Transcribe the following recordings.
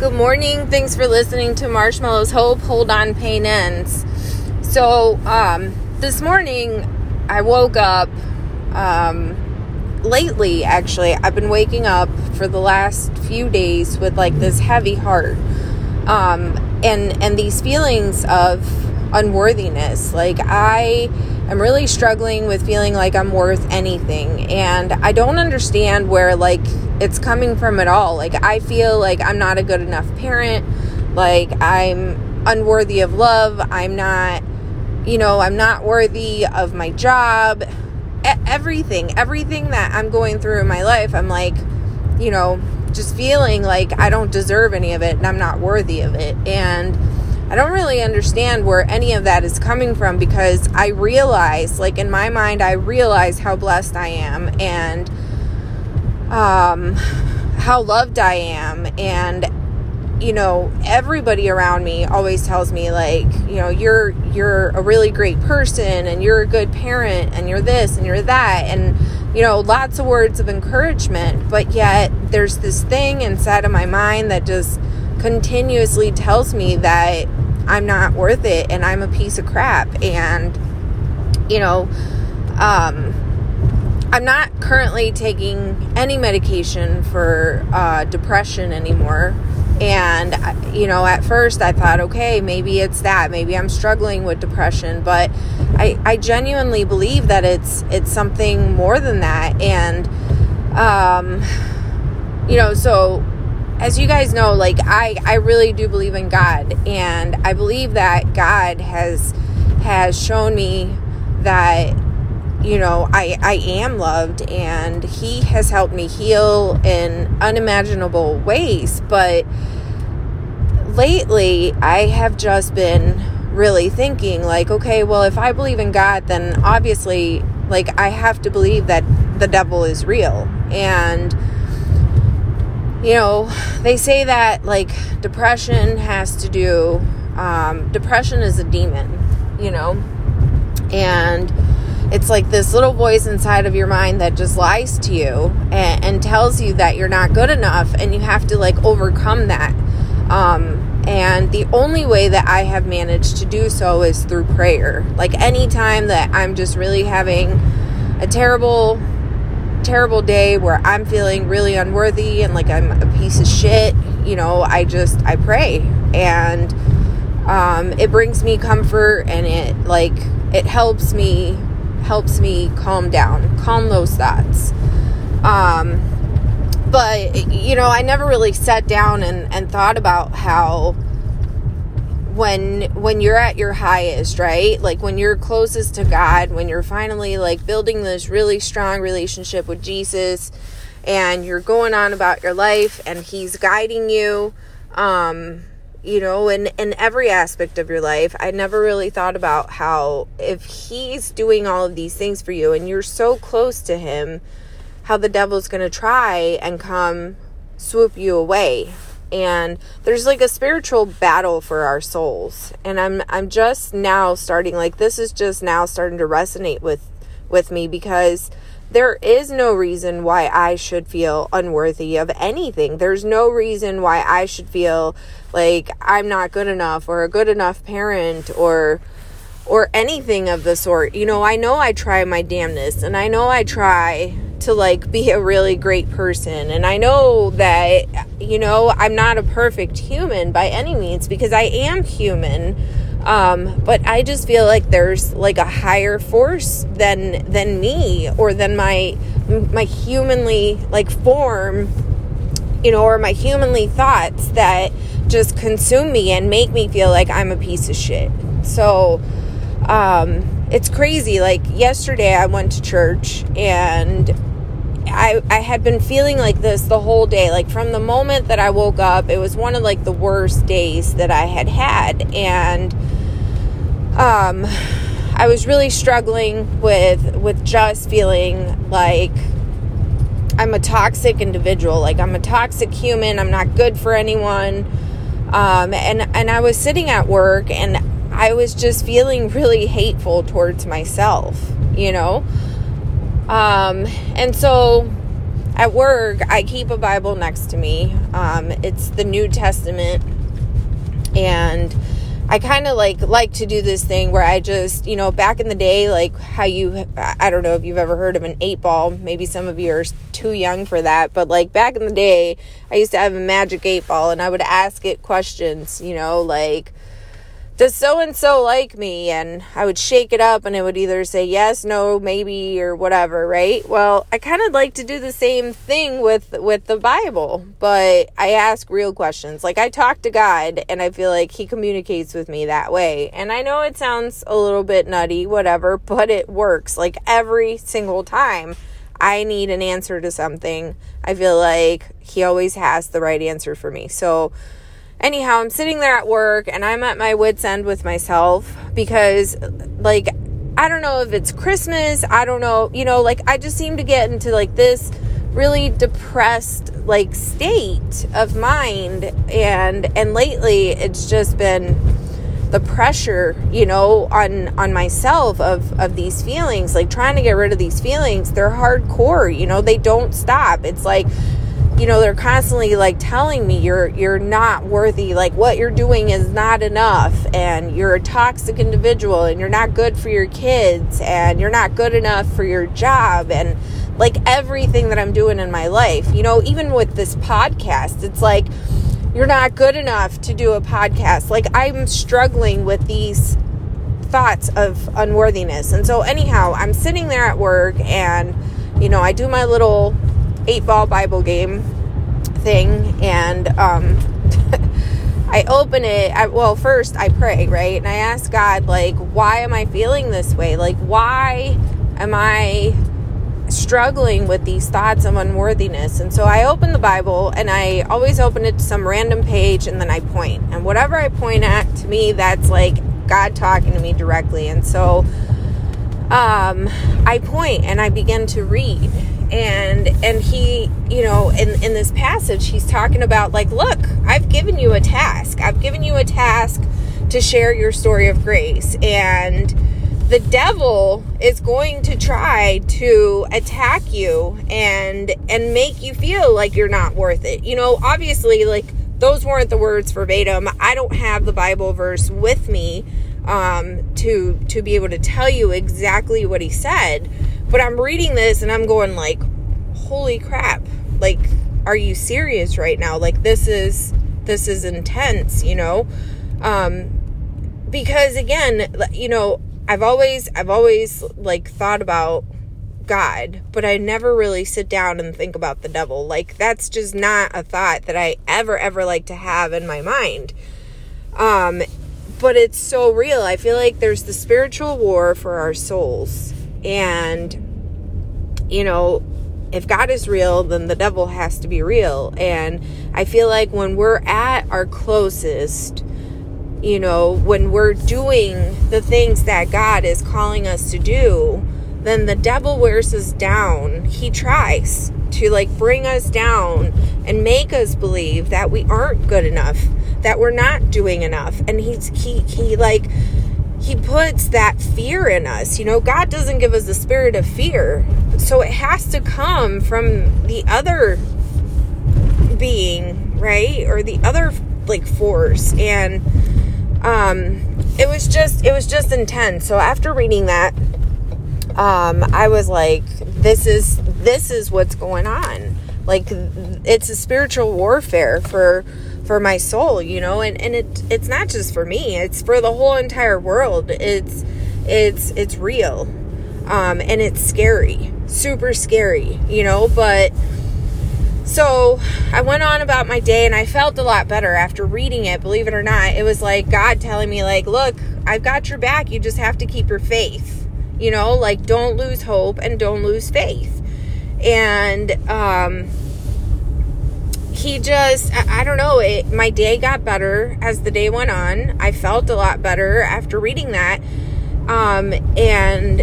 Good morning. Thanks for listening to Marshmallows Hope. Hold on, pain ends. So, um, this morning I woke up. Um, lately, actually, I've been waking up for the last few days with like this heavy heart, um, and and these feelings of unworthiness. Like I am really struggling with feeling like I'm worth anything, and I don't understand where like it's coming from at all. Like, I feel like I'm not a good enough parent. Like, I'm unworthy of love. I'm not, you know, I'm not worthy of my job. E- everything, everything that I'm going through in my life, I'm like, you know, just feeling like I don't deserve any of it and I'm not worthy of it. And I don't really understand where any of that is coming from because I realize, like in my mind, I realize how blessed I am and um, how loved I am. And, you know, everybody around me always tells me like, you know, you're you're a really great person and you're a good parent and you're this and you're that and you know, lots of words of encouragement, but yet there's this thing inside of my mind that just continuously tells me that I'm not worth it and I'm a piece of crap and you know, um I'm not currently taking any medication for uh, depression anymore. And, you know, at first I thought, okay, maybe it's that. Maybe I'm struggling with depression. But I, I genuinely believe that it's, it's something more than that. And, um, you know, so as you guys know, like I, I really do believe in God. And I believe that God has, has shown me that you know, I, I am loved and he has helped me heal in unimaginable ways. But lately, I have just been really thinking, like, okay, well, if I believe in God, then obviously, like, I have to believe that the devil is real. And, you know, they say that, like, depression has to do, um, depression is a demon, you know, and it's like this little voice inside of your mind that just lies to you and, and tells you that you're not good enough and you have to like overcome that. Um, and the only way that I have managed to do so is through prayer. Like anytime that I'm just really having a terrible, terrible day where I'm feeling really unworthy and like I'm a piece of shit, you know, I just, I pray. And um, it brings me comfort and it like, it helps me helps me calm down, calm those thoughts. Um, but you know, I never really sat down and, and thought about how when when you're at your highest, right? Like when you're closest to God, when you're finally like building this really strong relationship with Jesus and you're going on about your life and he's guiding you um you know, in, in every aspect of your life. I never really thought about how if he's doing all of these things for you and you're so close to him, how the devil's going to try and come swoop you away. And there's like a spiritual battle for our souls. And I'm I'm just now starting like this is just now starting to resonate with with me because there is no reason why I should feel unworthy of anything. There's no reason why I should feel like I'm not good enough or a good enough parent or or anything of the sort. You know, I know I try my damnness and I know I try to like be a really great person and I know that you know, I'm not a perfect human by any means because I am human um, but I just feel like there's like a higher force than than me or than my my humanly like form, you know, or my humanly thoughts that just consume me and make me feel like I'm a piece of shit. So um, it's crazy. Like yesterday, I went to church and I, I had been feeling like this the whole day. Like from the moment that i woke up it was one of like the worst days that i had had. And um i was really struggling with with just feeling like i'm a toxic individual. Like i'm a toxic human. I'm not good for anyone. Um and and i was sitting at work and i was just feeling really hateful towards myself you know um, and so at work, I keep a Bible next to me. Um, it's the New Testament. And I kind of like like to do this thing where I just, you know, back in the day, like how you, I don't know if you've ever heard of an eight ball. Maybe some of you are too young for that, but like back in the day, I used to have a magic eight ball, and I would ask it questions, you know, like does so and so like me? And I would shake it up and it would either say yes, no, maybe, or whatever, right? Well, I kind of like to do the same thing with with the Bible, but I ask real questions. Like I talk to God and I feel like he communicates with me that way. And I know it sounds a little bit nutty, whatever, but it works. Like every single time I need an answer to something, I feel like he always has the right answer for me. So anyhow, I'm sitting there at work and I'm at my wits' end with myself because, like, I don't know if it's Christmas. I don't know, you know, like, I just seem to get into like this really depressed like state of mind and and lately it's just been the pressure you know on on myself of of these feelings like trying to get rid of these feelings they're hardcore you know they don't stop it's like you know they're constantly like telling me you're you're not worthy like what you're doing is not enough and you're a toxic individual and you're not good for your kids and you're not good enough for your job and like everything that I'm doing in my life. You know even with this podcast it's like you're not good enough to do a podcast. Like I'm struggling with these thoughts of unworthiness. And so anyhow I'm sitting there at work and you know I do my little eight ball Bible game thing, and um, I open it. I, well, first I pray, right? And I ask God, like, why am I feeling this way? Like, why am I struggling with these thoughts of unworthiness? And so I open the Bible and I always open it to some random page and then I point. And whatever I point at, to me, that's like God talking to me directly. And so um, I point and I begin to read and and he you know in in this passage he's talking about like look i've given you a task. I've given you a task to share your story of grace. And the devil is going to try to attack you and and make you feel like you're not worth it. You know obviously like those weren't the words verbatim. I don't have the bible verse with me um, to to be able to tell you exactly what he said. But I'm reading this and I'm going like, holy crap. Like, are you serious right now? Like this is this is intense, you know? Um because again, you know, I've always I've always like thought about God, but I never really sit down and think about the devil. Like that's just not a thought that I ever ever like to have in my mind. Um but it's so real. I feel like there's the spiritual war for our souls and, you know, if God is real, then the devil has to be real. And I feel like when we're at our closest, you know, when we're doing the things that God is calling us to do, then the devil wears us down. He tries to like bring us down and make us believe that we aren't good enough, that we're not doing enough. And he's he he like he puts that fear in us. You know, God doesn't give us a spirit of fear. So it has to come from the other being, right? Or the other like force. And um it was just it was just intense. So after reading that, um I was like this is this is what's going on. Like it's a spiritual warfare for for my soul, you know, and, and it it's not just for me, it's for the whole entire world. It's it's it's real. Um, and it's scary, super scary, you know, but so I went on about my day and I felt a lot better after reading it, believe it or not. It was like God telling me like, "Look, I've got your back. You just have to keep your faith." You know, like don't lose hope and don't lose faith. And um he just I, don't know it my day got better as the day went on i felt a lot better after reading that um and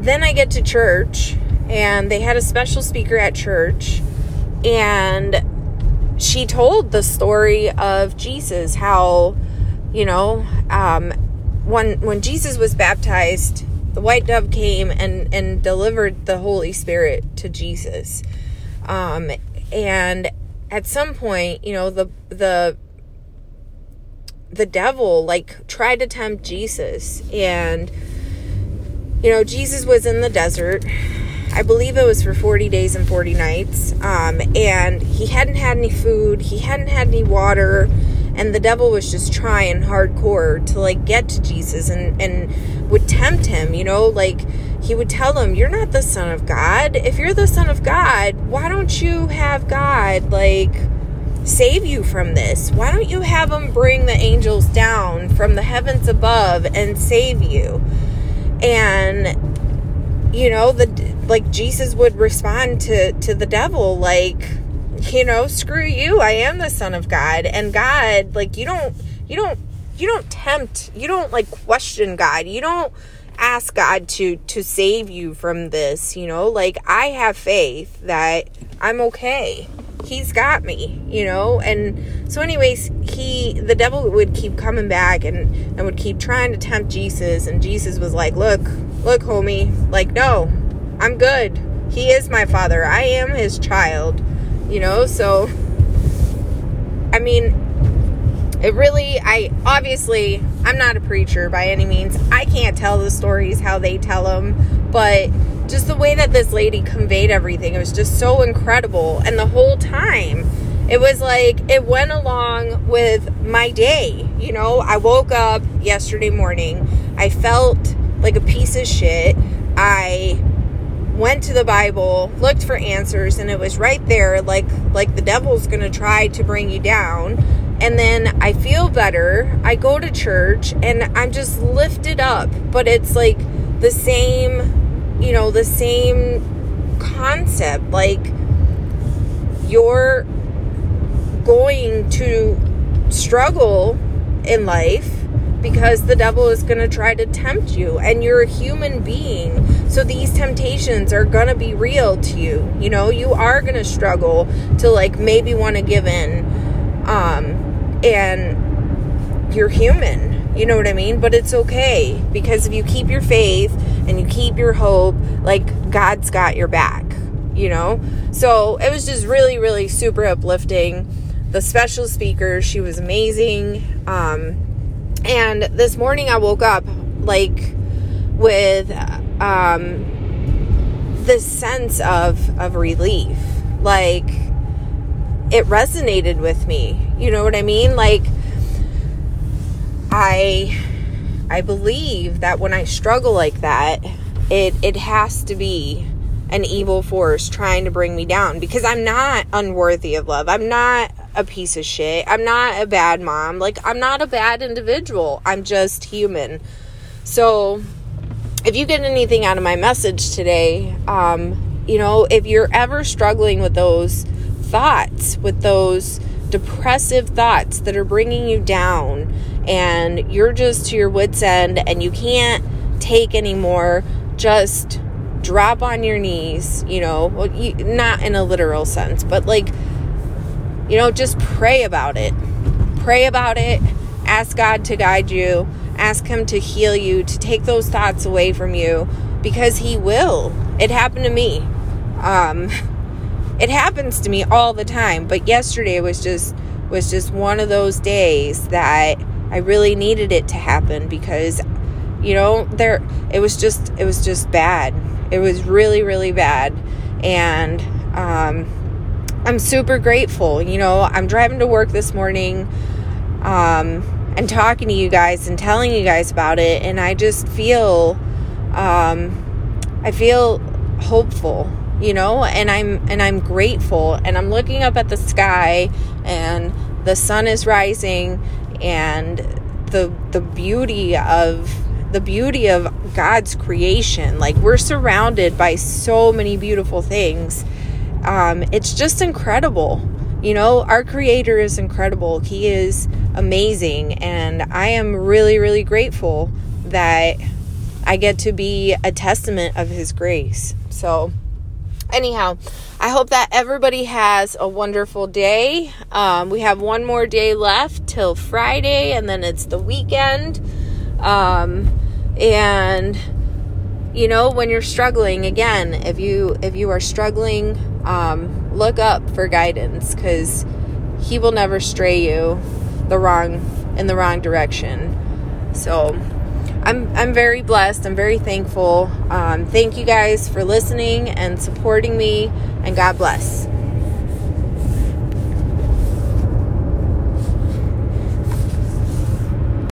then i get to church and they had a special speaker at church and she told the story of jesus how you know um when when jesus was baptized the white dove came and and delivered the Holy Spirit to Jesus. Um, and at some point, you know, the the the devil like tried to tempt Jesus and you know, Jesus was in the desert. I believe it was for 40 days and 40 nights. Um, and he hadn't had any food, he hadn't had any water, and the devil was just trying hardcore to like get to Jesus and, and would tempt him, you know, like he would tell them, You're not the Son of God. If you're the Son of God, why don't you have God like save you from this? Why don't you have him bring the angels down from the heavens above and save you? And you know, the like Jesus would respond to to the devil like, you know, screw you. I am the son of God. And God, like you don't you don't you don't tempt, you don't like question God. You don't ask God to to save you from this, you know? Like I have faith that I'm okay. He's got me, you know? And so anyways, he the devil would keep coming back and and would keep trying to tempt Jesus and Jesus was like, "Look, look, homie, like no. I'm good. He is my father. I am his child." You know? So I mean, it really i obviously i'm not a preacher by any means. I can't tell the stories how they tell them but just the way that this lady conveyed everything it was just so incredible. And the whole time it was like it went along with my day you know? I woke up yesterday morning. I felt like a piece of shit. I went to the bible looked for answers and it was right there like like the devil's gonna try to bring you down and then I feel better. I go to church and I'm just lifted up, but it's like the same, you know, the same concept. Like you're going to struggle in life because the devil is going to try to tempt you and you're a human being. So these temptations are going to be real to you. You know, you are going to struggle to like maybe want to give in. Um and you're human. You know what I mean? But it's okay because if you keep your faith and you keep your hope, like God's got your back, you know? So it was just really, really super uplifting. The special speaker, she was amazing. Um, and this morning I woke up like with um, this sense of, of relief. Like, it resonated with me. You know what I mean? Like I I believe that when I struggle like that, it it has to be an evil force trying to bring me down because I'm not unworthy of love. I'm not a piece of shit. I'm not a bad mom. Like I'm not a bad individual. I'm just human. So if you get anything out of my message today, um, you know, if you're ever struggling with those thoughts, with those depressive thoughts that are bringing you down, and you're just to your wits' end and you can't take anymore, just drop on your knees, you know, not in a literal sense, but like, you know, just pray about it. Pray about it. Ask God to guide you. Ask Him to heal you, to take those thoughts away from you, because He will. It happened to me. Um, it happens to me all the time but yesterday was just was just one of those days that I really needed it to happen because you know there it was just it was just bad. It was really really bad. And um I'm super grateful. You know I'm driving to work this morning um and talking to you guys and telling you guys about it and I just feel um I feel hopeful you know and i'm and i'm grateful. And i'm looking up at the sky and the sun is rising and the the beauty of the beauty of God's creation. Like we're surrounded by so many beautiful things. Um, it's just incredible. You know our creator is incredible. He is amazing. And i am really really grateful that i get to be a testament of his grace. So anyhow, I hope that everybody has a wonderful day. Um, we have one more day left till Friday, and then it's the weekend. Um, and you know when you're struggling again if you if you are struggling um, look up for guidance because he will never stray you the wrong in the wrong direction so i'm i'm very blessed. I'm very thankful. Um, thank you guys for listening and supporting me and god bless